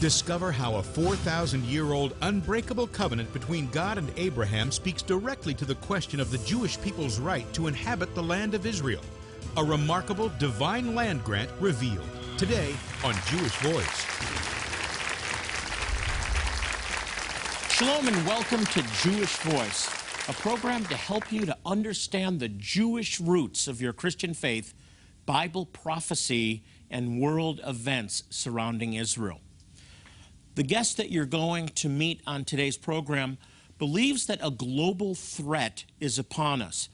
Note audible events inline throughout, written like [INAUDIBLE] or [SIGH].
Discover how a 4,000 year old unbreakable covenant between God and Abraham speaks directly to the question of the Jewish people's right to inhabit the land of Israel. A remarkable divine land grant revealed today on Jewish Voice. Shalom and welcome to Jewish Voice, a program to help you to understand the Jewish roots of your Christian faith, Bible prophecy, and world events surrounding Israel. The guest that you're going to meet on today's program believes that a global threat is upon us,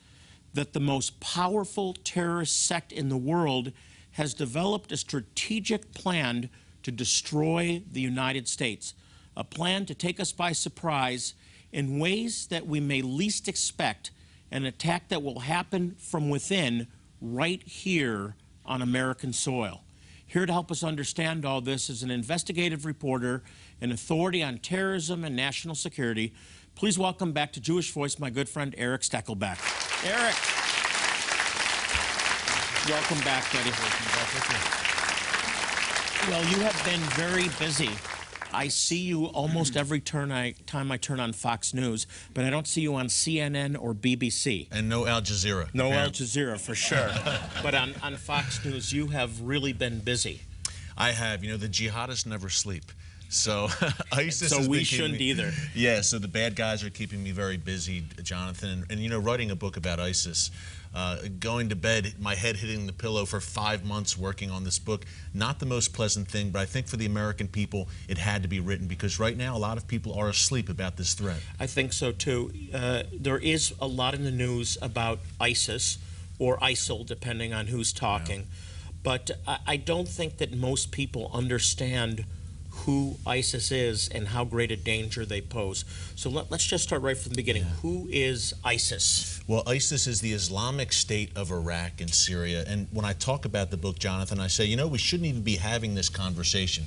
that the most powerful terrorist sect in the world has developed a strategic plan to destroy the United States, a plan to take us by surprise in ways that we may least expect, an attack that will happen from within right here on American soil. Here to help us understand all this is an investigative reporter, an authority on terrorism and national security. Please welcome back to Jewish Voice my good friend Eric Stakelbeck. Eric. Welcome back, Daddy. Well, you have been very busy. I see you almost [CLEARS THROAT] every turn I, time I turn on Fox News, but I don't see you on CNN or BBC. And no Al Jazeera. No Al Jazeera for sure. [LAUGHS] but on, on Fox News, you have really been busy. I have. You know, the jihadists never sleep. So [LAUGHS] ISIS. So we shouldn't me- either. Yeah. So the bad guys are keeping me very busy, Jonathan. And, and you know, writing a book about ISIS, uh, going to bed, my head hitting the pillow for five months working on this book. Not the most pleasant thing, but I think for the American people, it had to be written because right now a lot of people are asleep about this threat. I think so too. Uh, there is a lot in the news about ISIS or ISIL, depending on who's talking. But I, I don't think that most people understand who ISIS is and how great a danger they pose. So let, us just start right from the beginning. Who is ISIS? Well, ISIS is the Islamic State of Iraq and Syria. And when I talk about the book, Jonathan, I say, you know, we shouldn't even be having this conversation.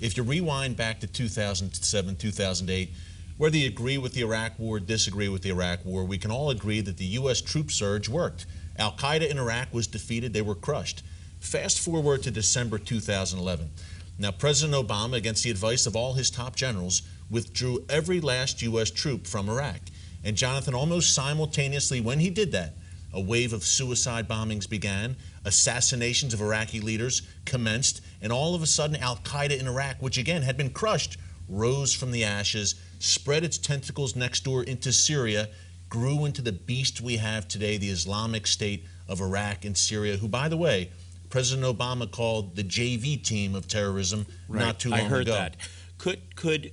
If you rewind back to 2007, 2008, whether you agree with the Iraq War, disagree with the Iraq War, we can all agree that the U.S. troop surge worked. Al Qaeda in Iraq was defeated, they were crushed. Fast forward to December 2011. Now, President Obama, against the advice of all his top generals, withdrew every last U.S. troop from Iraq. And Jonathan, almost simultaneously when he did that, a wave of suicide bombings began, assassinations of Iraqi leaders commenced, and all of a sudden, Al Qaeda in Iraq, which again had been crushed, rose from the ashes, spread its tentacles next door into Syria, grew into the beast we have today, the Islamic State of Iraq and Syria, who, by the way, President Obama called the JV team of terrorism not too long ago. I heard ago. that. Could could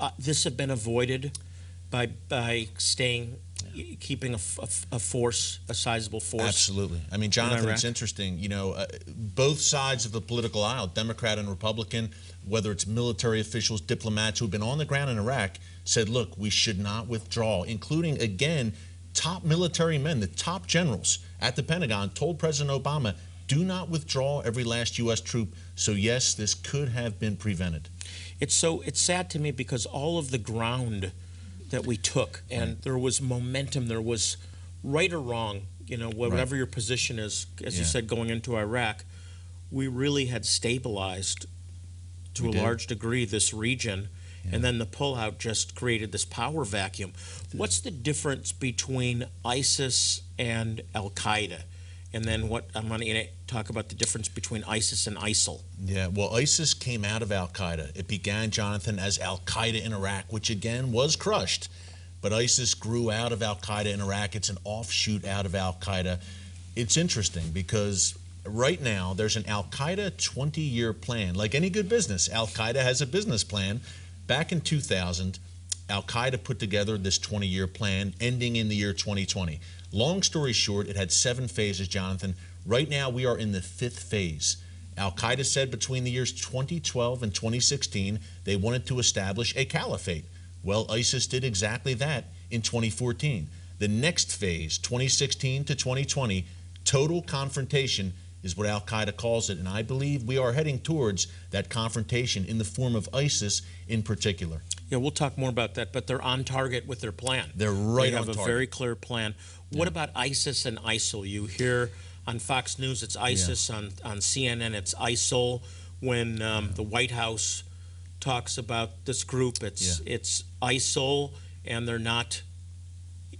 uh, this have been avoided by by staying, keeping a a force, a sizable force? Absolutely. I mean, Jonathan, Iraq? it's interesting. You know, uh, both sides of the political aisle, Democrat and Republican, whether it's military officials, diplomats who've been on the ground in Iraq, said, look, we should not withdraw, including, again, top military men, the top generals at the Pentagon told President Obama, do not withdraw every last U.S. troop. So, yes, this could have been prevented. It's so it's sad to me because all of the ground that we took and there was momentum, there was right or wrong, you know, whatever your position is, as you said, going into Iraq, we really had stabilized to We a did. large degree this region. And then the pullout just created this power vacuum. What's the difference between ISIS and Al Qaeda? And then what I'm going to talk about the difference between ISIS and ISIL. Yeah, well, ISIS came out of Al Qaeda. It began, Jonathan, as Al Qaeda in Iraq, which again was crushed. But ISIS grew out of Al Qaeda in Iraq. It's an offshoot out of Al Qaeda. It's interesting because right now there's an Al Qaeda 20 year plan. Like any good business, Al Qaeda has a business plan. Back in 2000, Al Qaeda put together this 20 year plan ending in the year 2020. Long story short, it had seven phases, Jonathan. Right now, we are in the fifth phase. Al Qaeda said between the years 2012 and 2016, they wanted to establish a caliphate. Well, ISIS did exactly that in 2014. The next phase, 2016 to 2020, total confrontation is what Al Qaeda calls it. And I believe we are heading towards that confrontation in the form of ISIS in particular. Yeah, we'll talk more about that, but they're on target with their plan. They're right They have a very clear plan. What about ISIS and ISIL? You hear on Fox News it's ISIS, on, on CNN it's ISIL. When um, the White House talks about this group. It's Yeah. it's ISIL, and they're not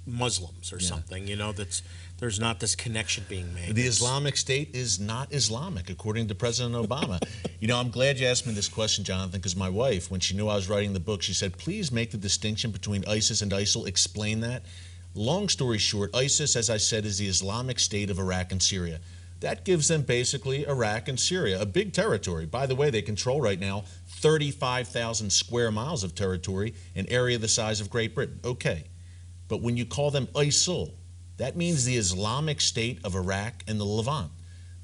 Muslims or Yeah. something. You know, that's there's not this connection being made. The Islamic State is not Islamic, according to President Obama. [LAUGHS] you know, I'm glad you asked me this question, Jonathan, because my wife, when she knew I was writing the book, she said, please make the distinction between ISIS and ISIL. Explain that. Long story short, ISIS, as I said, is the Islamic State of Iraq and Syria. That gives them basically Iraq and Syria, a big territory. By the way, they control right now 35,000 square miles of territory, an area the size of Great Britain. Okay. But when you call them ISIL, that means the Islamic State of Iraq and the Levant.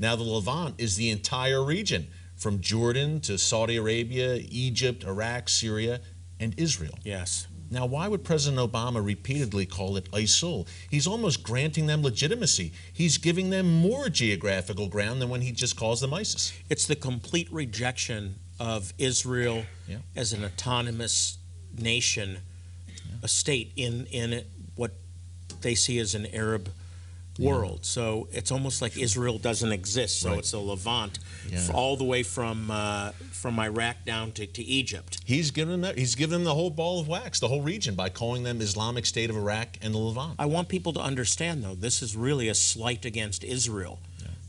Now, the Levant is the entire region from Jordan to Saudi Arabia, Egypt, Iraq, Syria, and Israel. yes. Now, why would President Obama repeatedly call it ISIL? He's almost granting them legitimacy. He's giving them more geographical ground than when he just calls them ISIS. It's the complete rejection of Israel Yeah. as an autonomous nation, a state in in what they see as an Arab world. So it's almost like Israel doesn't exist. So Right. it's the Levant, Yeah. all the way from uh, from Iraq down to, to Egypt. He's given them he's given them the whole ball of wax, the whole region, by calling them Islamic State of Iraq and the Levant. I want people to understand, though, this is really a slight against Israel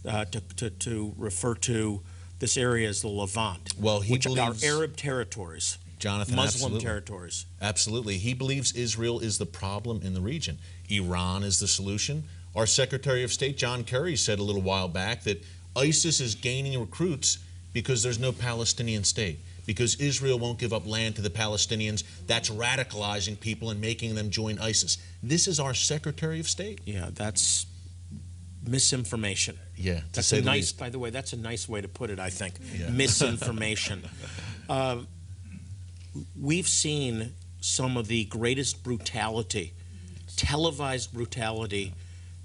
uh, to, to, to refer to this area as the Levant, Well, he which believes- are Arab territories, Jonathan, Muslim absolutely. territories. Absolutely. He believes Israel is the problem in the region. Iran is the solution. Our Secretary of State, John Kerry, said a little while back that ISIS is gaining recruits because there's no Palestinian state. Because Israel won't give up land to the Palestinians, that's radicalizing people and making them join ISIS. This is our Secretary of State. Yeah, that's misinformation. Yeah, to That's say a nice, least. by the way, that's a nice way to put it, I think. Yeah. Misinformation. Um, [LAUGHS] we've seen some of the greatest brutality, televised brutality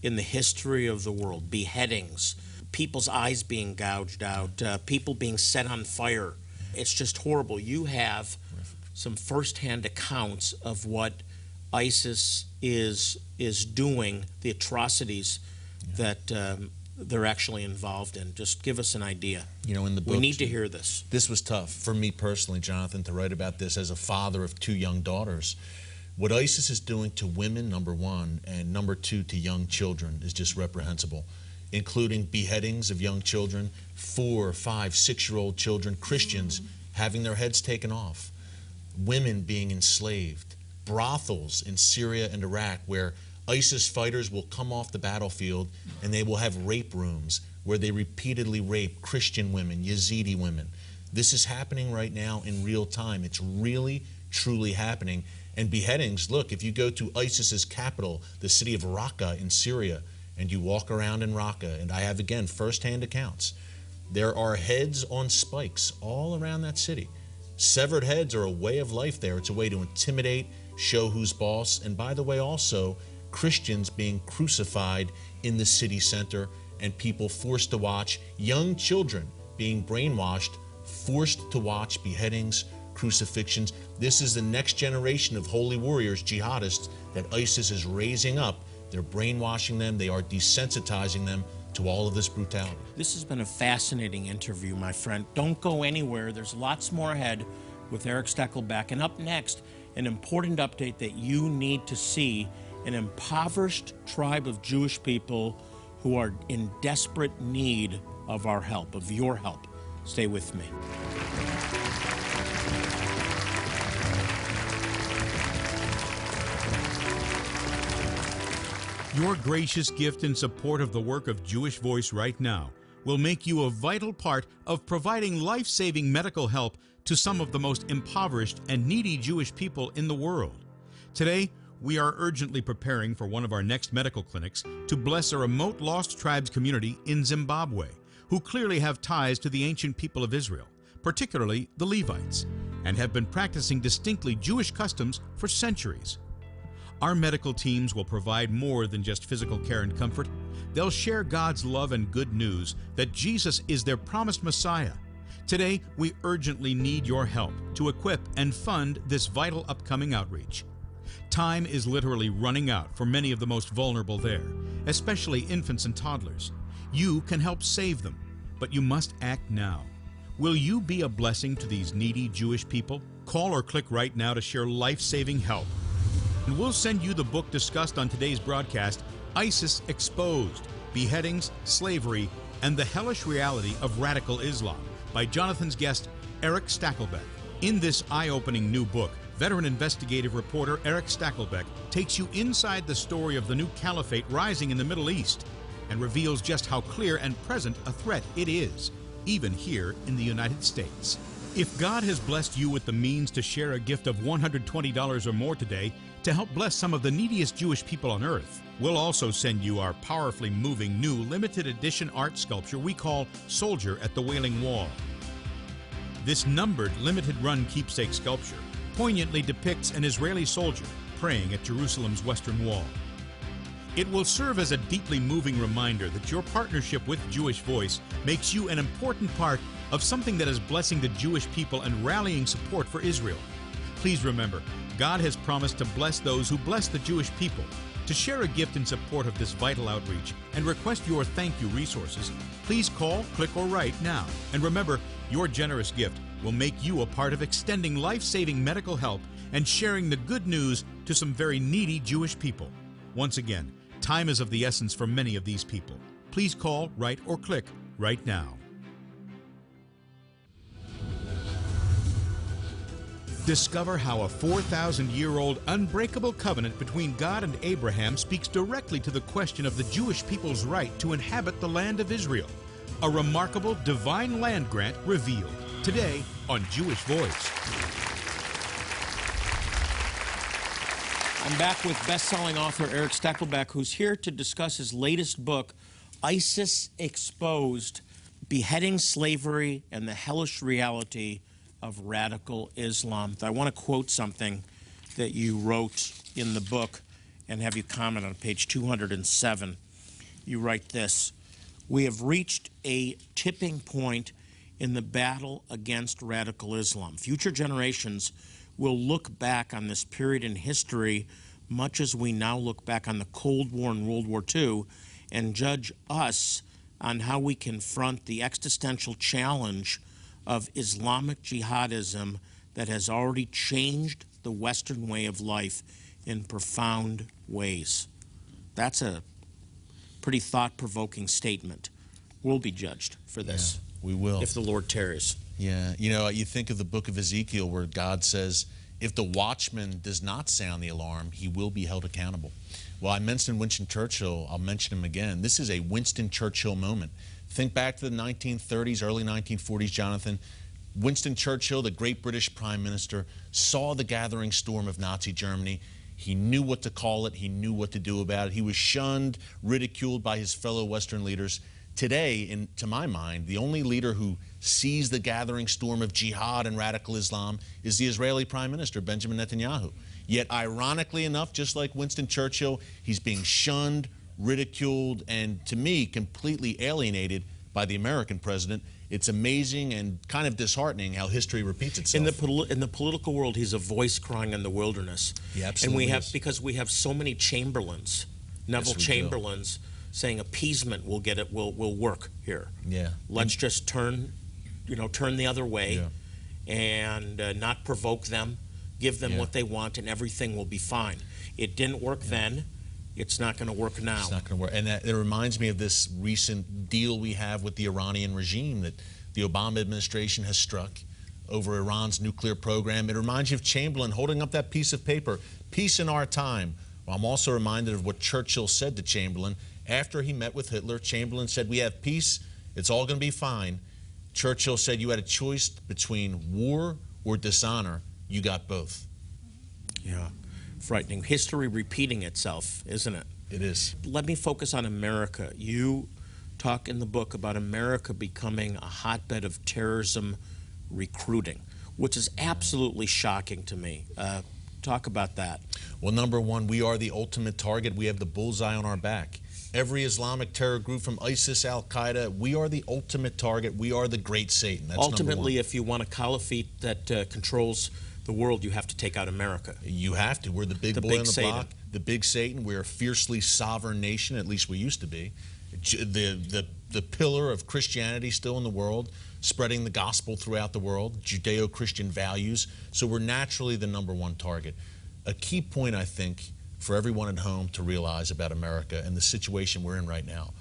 in the history of the world beheadings, people's eyes being gouged out, uh, people being set on fire. It's just horrible. You have some firsthand accounts of what ISIS is is doing, the atrocities that um, they're actually involved in. Just give us an idea. You know, in the book, We need to hear this. This was tough for me personally, Jonathan, to write about this as a father of two young daughters. What ISIS is doing to women, number one, and number two, to young children is just reprehensible, including beheadings of young children, four, five, six year old children, Christians having their heads taken off, women being enslaved, brothels in Syria and Iraq where ISIS fighters will come off the battlefield and they will have rape rooms where they repeatedly rape Christian women, Yazidi women. This is happening right now in real time. It's really, truly happening. And beheadings, look, if you go to ISIS's capital, the city of Raqqa in Syria, and you walk around in Raqqa, and I have again firsthand accounts, there are heads on spikes all around that city. Severed heads are a way of life there. It's a way to intimidate, show who's boss, and by the way, also Christians being crucified in the city center and people forced to watch, young children being brainwashed, forced to watch beheadings, crucifixions. This is the next generation of holy warriors, jihadists, that ISIS is raising up. They're brainwashing them, they are desensitizing them to all of this brutality. This has been a fascinating interview, my friend. Don't go anywhere. There's lots more ahead with Eric Stakelbeck. And up next, an important update that you need to see an impoverished tribe of Jewish people who are in desperate need of our help, of your help. Stay with me. Your gracious gift in support of the work of Jewish Voice right now will make you a vital part of providing life saving medical help to some of the most impoverished and needy Jewish people in the world. Today, we are urgently preparing for one of our next medical clinics to bless a remote Lost Tribes community in Zimbabwe who clearly have ties to the ancient people of Israel, particularly the Levites, and have been practicing distinctly Jewish customs for centuries. Our medical teams will provide more than just physical care and comfort. They'll share God's love and good news that Jesus is their promised Messiah. Today, we urgently need your help to equip and fund this vital upcoming outreach. Time is literally running out for many of the most vulnerable there, especially infants and toddlers. You can help save them, but you must act now. Will you be a blessing to these needy Jewish people? Call or click right now to share life saving help. And we'll send you the book discussed on today's broadcast ISIS Exposed Beheadings, Slavery, and the Hellish Reality of Radical Islam by Jonathan's guest, Eric Stakelbeck. In this eye opening new book, veteran investigative reporter Eric Stakelbeck takes you inside the story of the new caliphate rising in the Middle East and reveals just how clear and present a threat it is, even here in the United States. If God has blessed you with the means to share a gift of $120 or more today to help bless some of the neediest Jewish people on earth, we'll also send you our powerfully moving new limited edition art sculpture we call Soldier at the Wailing Wall. This numbered limited run keepsake sculpture poignantly depicts an Israeli soldier praying at Jerusalem's western wall. It will serve as a deeply moving reminder that your partnership with Jewish Voice makes you an important part of something that is blessing the Jewish people and rallying support for Israel. Please remember, God has promised to bless those who bless the Jewish people. To share a gift in support of this vital outreach and request your thank you resources, please call, click, or write now. And remember, your generous gift will make you a part of extending life saving medical help and sharing the good news to some very needy Jewish people. Once again, time is of the essence for many of these people. Please call, write, or click right now. Discover how a 4,000 year old unbreakable covenant between God and Abraham speaks directly to the question of the Jewish people's right to inhabit the land of Israel. A remarkable divine land grant revealed today on Jewish Voice. I'm back with best-selling author Eric Stakelbeck, who's here to discuss his latest book, ISIS Exposed: Beheading Slavery and the Hellish Reality of Radical Islam. I want to quote something that you wrote in the book and have you comment on page 207. You write this We have reached a tipping point in the battle against radical Islam. Future generations will look back on this period in history much as we now look back on the Cold War and World War II and judge us on how we confront the existential challenge of Islamic jihadism that has already changed the Western way of life in profound ways. That's a pretty thought provoking statement. We'll be judged for this. Yeah, we will. If the Lord tarries. Yeah. You know, you think of the book of Ezekiel where God says, if the watchman does not sound the alarm, he will be held accountable. Well, I mentioned Winston Churchill. I'll mention him again. This is a Winston Churchill moment. Think back to the 1930s, early 1940s, Jonathan. Winston Churchill, the great British Prime Minister, saw the gathering storm of Nazi Germany. He knew what to call it, he knew what to do about it. He was shunned, ridiculed by his fellow Western leaders. Today, in, to my mind, the only leader who sees the gathering storm of jihad and radical Islam is the Israeli Prime Minister, Benjamin Netanyahu. Yet, ironically enough, just like Winston Churchill, he's being shunned, ridiculed, and to me, completely alienated by the American president. It's amazing and kind of disheartening how history repeats itself. In the in the political world, he's a voice crying in the wilderness. He absolutely And we have is. because we have so many Chamberlains, Neville Yes, we do. Chamberlains, saying appeasement will get it will will work here. Yeah. Let's just turn, you know, turn the other way, and uh, not provoke them. Give them Yeah. what they want, and everything will be fine. It didn't work then. It's not going to work now. It's not going to work. And that, it reminds me of this recent deal we have with the Iranian regime that the Obama administration has struck over Iran's nuclear program. It reminds you of Chamberlain holding up that piece of paper, peace in our time. Well, I'm also reminded of what Churchill said to Chamberlain after he met with Hitler. Chamberlain said, We have peace, it's all going to be fine. Churchill said, You had a choice between war or dishonor. You got both. yeah, frightening. History repeating itself, isn't it? It is. let me focus on America. You talk in the book about America becoming a hotbed of terrorism recruiting, which is absolutely shocking to me. Uh, talk about that. Well, number one, we are the ultimate target. We have the bullseye on our back. Every Islamic terror group from ISIS, Al Qaeda, we are the ultimate target. We are the great Satan. That's Ultimately, if you want a caliphate that uh, controls the world, you have to take out America. You have to. We're the big The boy big on the Satan. block, the big Satan. We're a fiercely sovereign nation, at least we used to be. The, the, the pillar of Christianity still in the world. spreading the gospel throughout the world, Judeo Christian values. So we're naturally the number one target. A key point, I think, for everyone at home to realize about America and the situation we're in right now.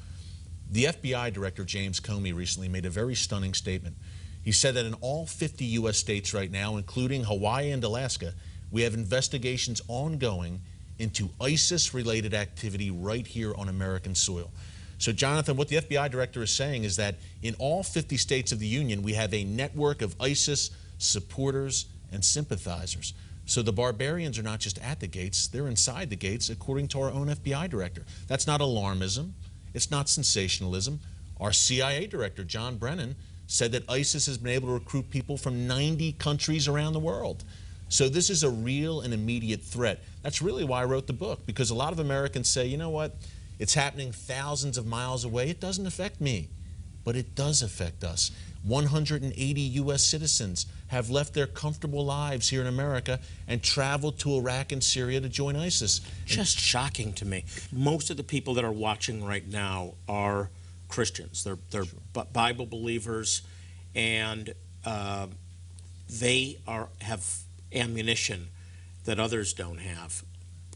The FBI Director James Comey recently made a very stunning statement. He said that in all 50 U.S. states right now, including Hawaii and Alaska, we have investigations ongoing into ISIS related activity right here on American soil. So, Jonathan, what the FBI director is saying is that in all 50 states of the Union, we have a network of ISIS supporters and sympathizers. So the barbarians are not just at the gates, they're inside the gates, according to our own FBI director. That's not alarmism, it's not sensationalism. Our CIA director, John Brennan, said that ISIS has been able to recruit people from 90 countries around the world. So this is a real and immediate threat. That's really why I wrote the book, because a lot of Americans say, you know what, it's happening thousands of miles away. It doesn't affect me, but it does affect us. 180 U.S. citizens have left their comfortable lives here in America and traveled to Iraq and Syria to join ISIS. Just shocking to me. Most of the people that are watching right now are Christians. They're, they're sure. Bible believers, and uh, they are have ammunition that others don't have.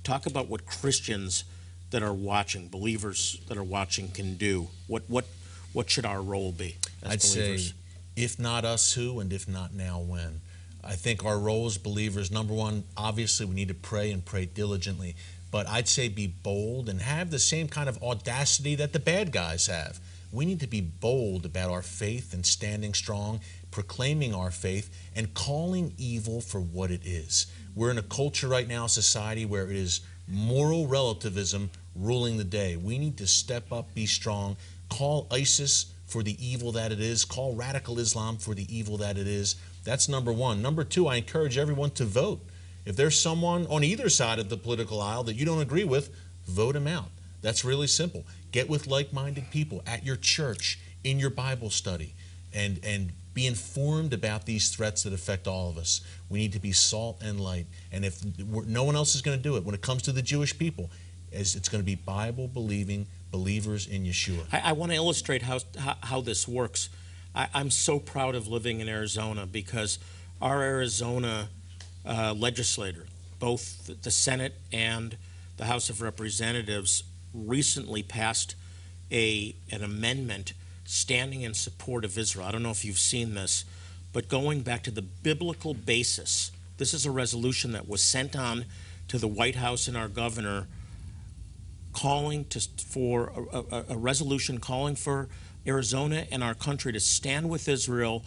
Talk about what Christians that are watching, believers that are watching, can do. What what what should our role be? I'd believers? say, if not us, who, and if not now, when. I think our role as believers, number one, obviously we need to pray and pray diligently. But I'd say be bold and have the same kind of audacity that the bad guys have. We need to be bold about our faith and standing strong, proclaiming our faith, and calling evil for what it is. We're in a culture right now, society, where it is moral relativism ruling the day. We need to step up, be strong, call ISIS for the evil that it is, call radical Islam for the evil that it is. That's number one. Number two, I encourage everyone to vote. If there's someone on either side of the political aisle that you don't agree with, vote him out. That's really simple. Get with like-minded people at your church, in your Bible study, and and be informed about these threats that affect all of us. We need to be salt and light. And if no one else is going to do it, when it comes to the Jewish people, it's going to be Bible believing believers in Yeshua. I, I want to illustrate how, how, how this works. I, am so proud of living in Arizona because our Arizona uh, legislator, both the Senate and the House of Representatives, recently passed a an amendment standing in support of Israel. I don't know if you've seen this, but going back to the biblical basis, this is a resolution that was sent on to the White House and our governor calling to, for a, a, a resolution calling for Arizona and our country to stand with Israel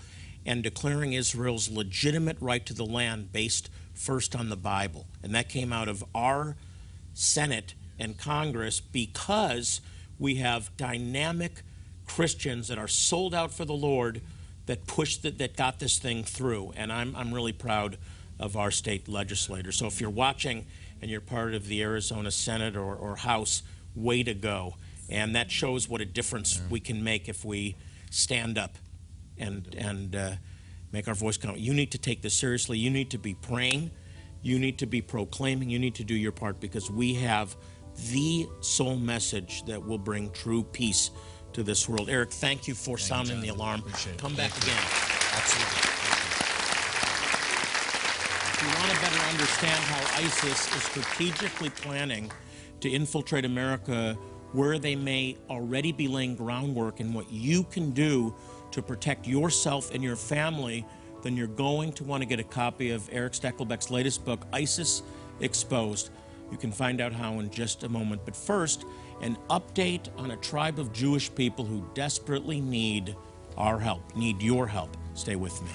and declaring Israel's legitimate right to the land based first on the Bible. And that came out of our Senate and Congress because we have dynamic Christians that are sold out for the Lord that pushed that, that got this thing through. And I'm, I'm really proud of our state legislators. So if you're watching and you're part of the Arizona Senate or, or House, way to go. And that shows what a difference we can make if we stand up and, and uh, make our voice count. You need to take this seriously. You need to be praying. You need to be proclaiming. You need to do your part because we have the sole message that will bring true peace to this world. Eric, thank you for thank sounding you, the alarm. Come back thank again. You. Absolutely. If you want to better understand how ISIS is strategically planning to infiltrate America where they may already be laying groundwork and what you can do to protect yourself and your family, then you're going to want to get a copy of Eric Stakelbeck's latest book, ISIS Exposed. You can find out how in just a moment. But first, an update on a tribe of Jewish people who desperately need our help, need your help. Stay with me.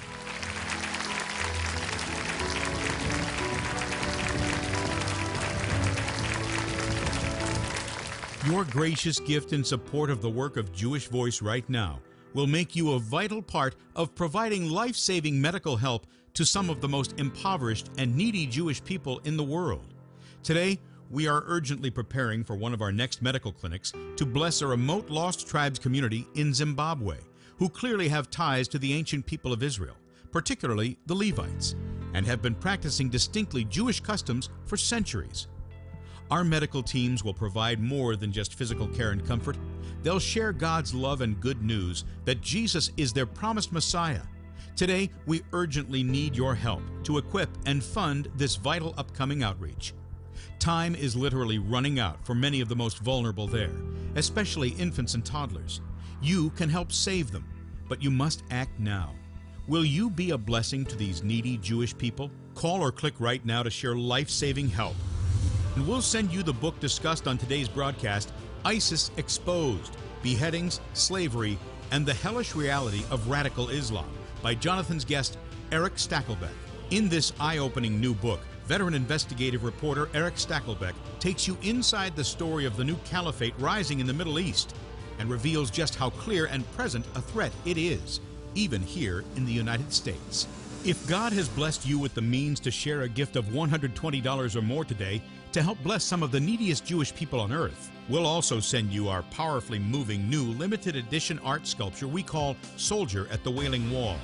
Your gracious gift in support of the work of Jewish Voice right now will make you a vital part of providing life saving medical help to some of the most impoverished and needy Jewish people in the world. Today, we are urgently preparing for one of our next medical clinics to bless a remote lost tribes community in Zimbabwe who clearly have ties to the ancient people of Israel, particularly the Levites, and have been practicing distinctly Jewish customs for centuries. Our medical teams will provide more than just physical care and comfort. They'll share God's love and good news that Jesus is their promised Messiah. Today, we urgently need your help to equip and fund this vital upcoming outreach. Time is literally running out for many of the most vulnerable there, especially infants and toddlers. You can help save them, but you must act now. Will you be a blessing to these needy Jewish people? Call or click right now to share life saving help. And we'll send you the book discussed on today's broadcast ISIS Exposed Beheadings, Slavery, and the Hellish Reality of Radical Islam by Jonathan's guest, Eric Stakelbeck. In this eye opening new book, veteran investigative reporter Eric Stakelbeck takes you inside the story of the new caliphate rising in the Middle East and reveals just how clear and present a threat it is, even here in the United States. If God has blessed you with the means to share a gift of $120 or more today to help bless some of the neediest Jewish people on earth, we'll also send you our powerfully moving new limited edition art sculpture we call Soldier at the Wailing Wall.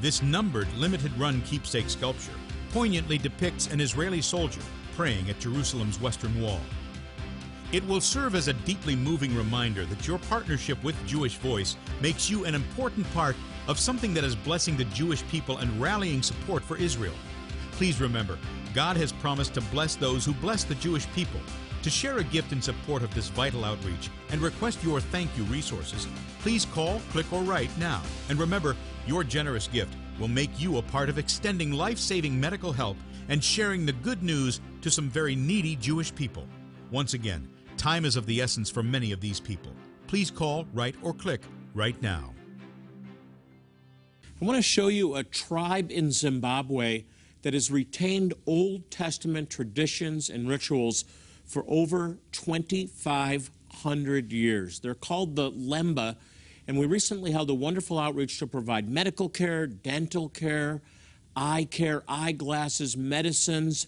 This numbered limited run keepsake sculpture poignantly depicts an Israeli soldier praying at Jerusalem's western wall. It will serve as a deeply moving reminder that your partnership with Jewish Voice makes you an important part of something that is blessing the Jewish people and rallying support for Israel. Please remember, God has promised to bless those who bless the Jewish people. To share a gift in support of this vital outreach and request your thank you resources, please call, click, or write now. And remember, your generous gift will make you a part of extending life saving medical help and sharing the good news to some very needy Jewish people. Once again, time is of the essence for many of these people. Please call, write, or click right now. I want to show you a tribe in Zimbabwe that has retained Old Testament traditions and rituals for over 2,500 years. They're called the Lemba, and we recently held a wonderful outreach to provide medical care, dental care, eye care, eyeglasses, medicines,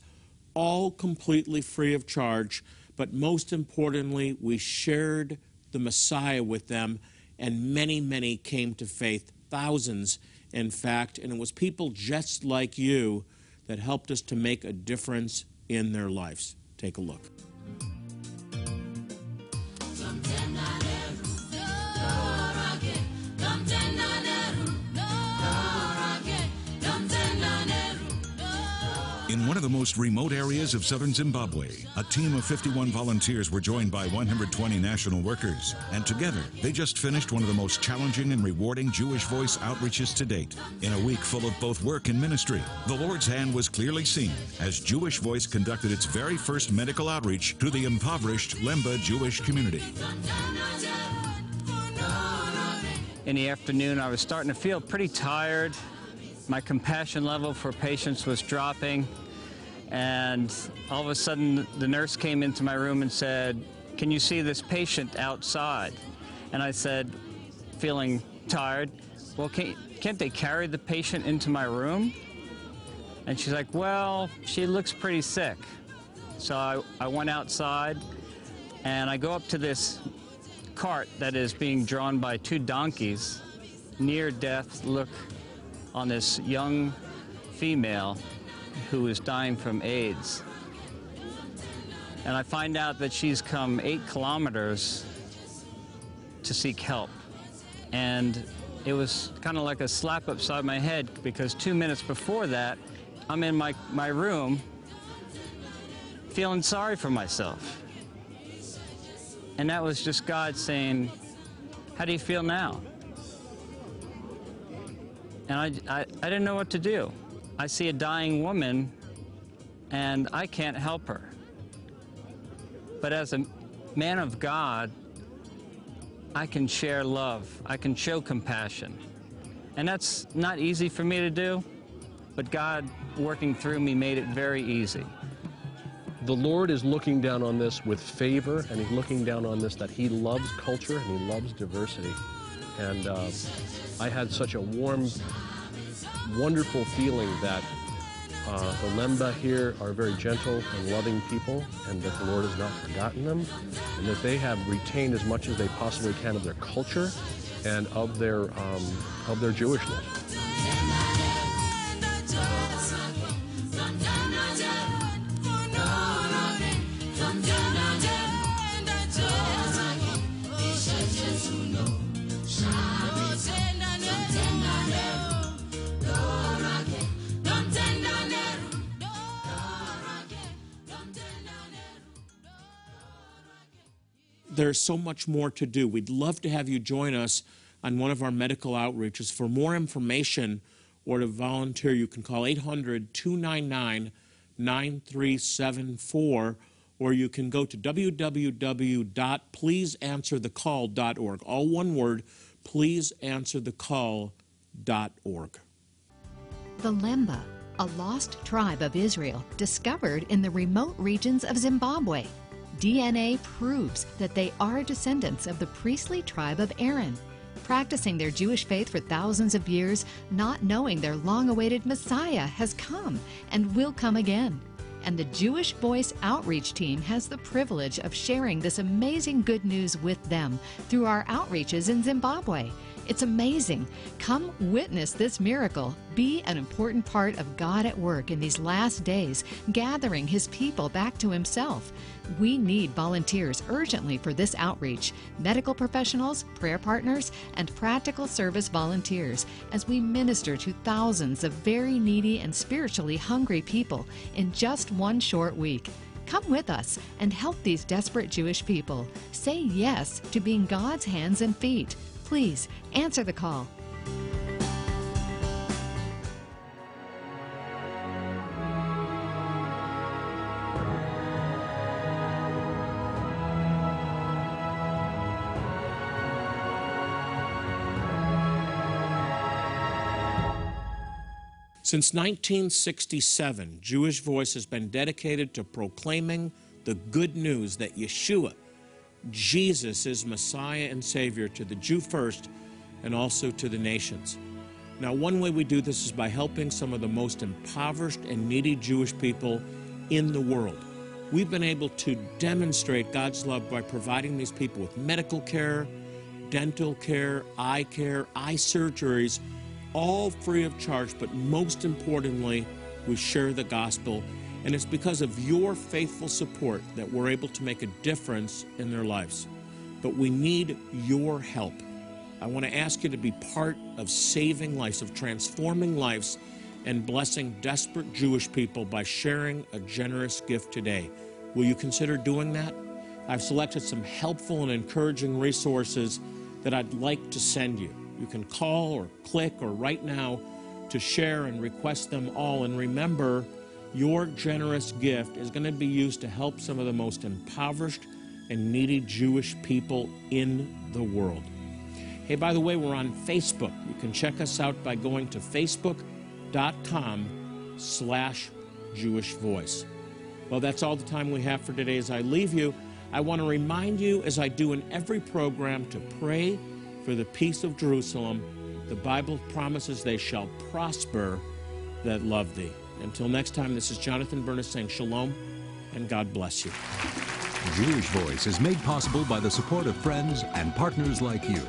all completely free of charge. But most importantly, we shared the Messiah with them, and many, many came to faith, thousands, in fact. And it was people just like you that helped us to make a difference in their lives. Take a look. Of the most remote areas of southern Zimbabwe, a team of 51 volunteers were joined by 120 national workers, and together they just finished one of the most challenging and rewarding Jewish Voice outreaches to date. In a week full of both work and ministry, the Lord's hand was clearly seen as Jewish Voice conducted its very first medical outreach to the impoverished Lemba Jewish community. In the afternoon, I was starting to feel pretty tired. My compassion level for patients was dropping. And all of a sudden, the nurse came into my room and said, Can you see this patient outside? And I said, feeling tired, Well, can, can't they carry the patient into my room? And she's like, Well, she looks pretty sick. So I, I went outside and I go up to this cart that is being drawn by two donkeys, near death look on this young female who is dying from AIDS. And I find out that she's come eight kilometers to seek help. And it was kind of like a slap upside my head because two minutes before that, I'm in my, my room feeling sorry for myself. And that was just God saying, How do you feel now? And I, I, I didn't know what to do. I see a dying woman and I can't help her. But as a man of God, I can share love, I can show compassion. And that's not easy for me to do, but God working through me made it very easy. The Lord is looking down on this with favor, and He's looking down on this that He loves culture and He loves diversity. And uh, I had such a warm, wonderful feeling that uh, the Lemba here are very gentle and loving people, and that the Lord has not forgotten them, and that they have retained as much as they possibly can of their culture and of their um, of their Jewishness. Shine. There's so much more to do. We'd love to have you join us on one of our medical outreaches. For more information or to volunteer, you can call 800 299 9374 or you can go to www.pleaseanswerthecall.org. All one word, pleaseanswerthecall.org. The Lemba, a lost tribe of Israel discovered in the remote regions of Zimbabwe. DNA proves that they are descendants of the priestly tribe of Aaron, practicing their Jewish faith for thousands of years, not knowing their long awaited Messiah has come and will come again and the Jewish Voice Outreach Team has the privilege of sharing this amazing good news with them through our outreaches in Zimbabwe. It's amazing. Come witness this miracle. Be an important part of God at work in these last days, gathering His people back to Himself. We need volunteers urgently for this outreach medical professionals, prayer partners, and practical service volunteers as we minister to thousands of very needy and spiritually hungry people in just one short week. Come with us and help these desperate Jewish people. Say yes to being God's hands and feet. Please answer the call. Since 1967, Jewish Voice has been dedicated to proclaiming the good news that Yeshua, Jesus, is Messiah and Savior to the Jew first and also to the nations. Now, one way we do this is by helping some of the most impoverished and needy Jewish people in the world. We've been able to demonstrate God's love by providing these people with medical care, dental care, eye care, eye surgeries all free of charge, but most importantly, we share the gospel. And it's because of your faithful support that we're able to make a difference in their lives. But we need your help. I want to ask you to be part of saving lives, of transforming lives, and blessing desperate Jewish people by sharing a generous gift today. Will you consider doing that? I've selected some helpful and encouraging resources that I'd like to send you. You can call or click or write now to share and request them all. And remember, your generous gift is going to be used to help some of the most impoverished and needy Jewish people in the world. Hey, by the way, we're on Facebook. You can check us out by going to facebook.com slash Jewish Voice. Well, that's all the time we have for today. As I leave you, I want to remind you, as I do in every program, to pray for the peace of Jerusalem. The Bible promises they shall prosper that love thee. Until next time, this is Jonathan Bernis saying shalom and God bless you. Jewish Voice is made possible by the support of friends and partners like you.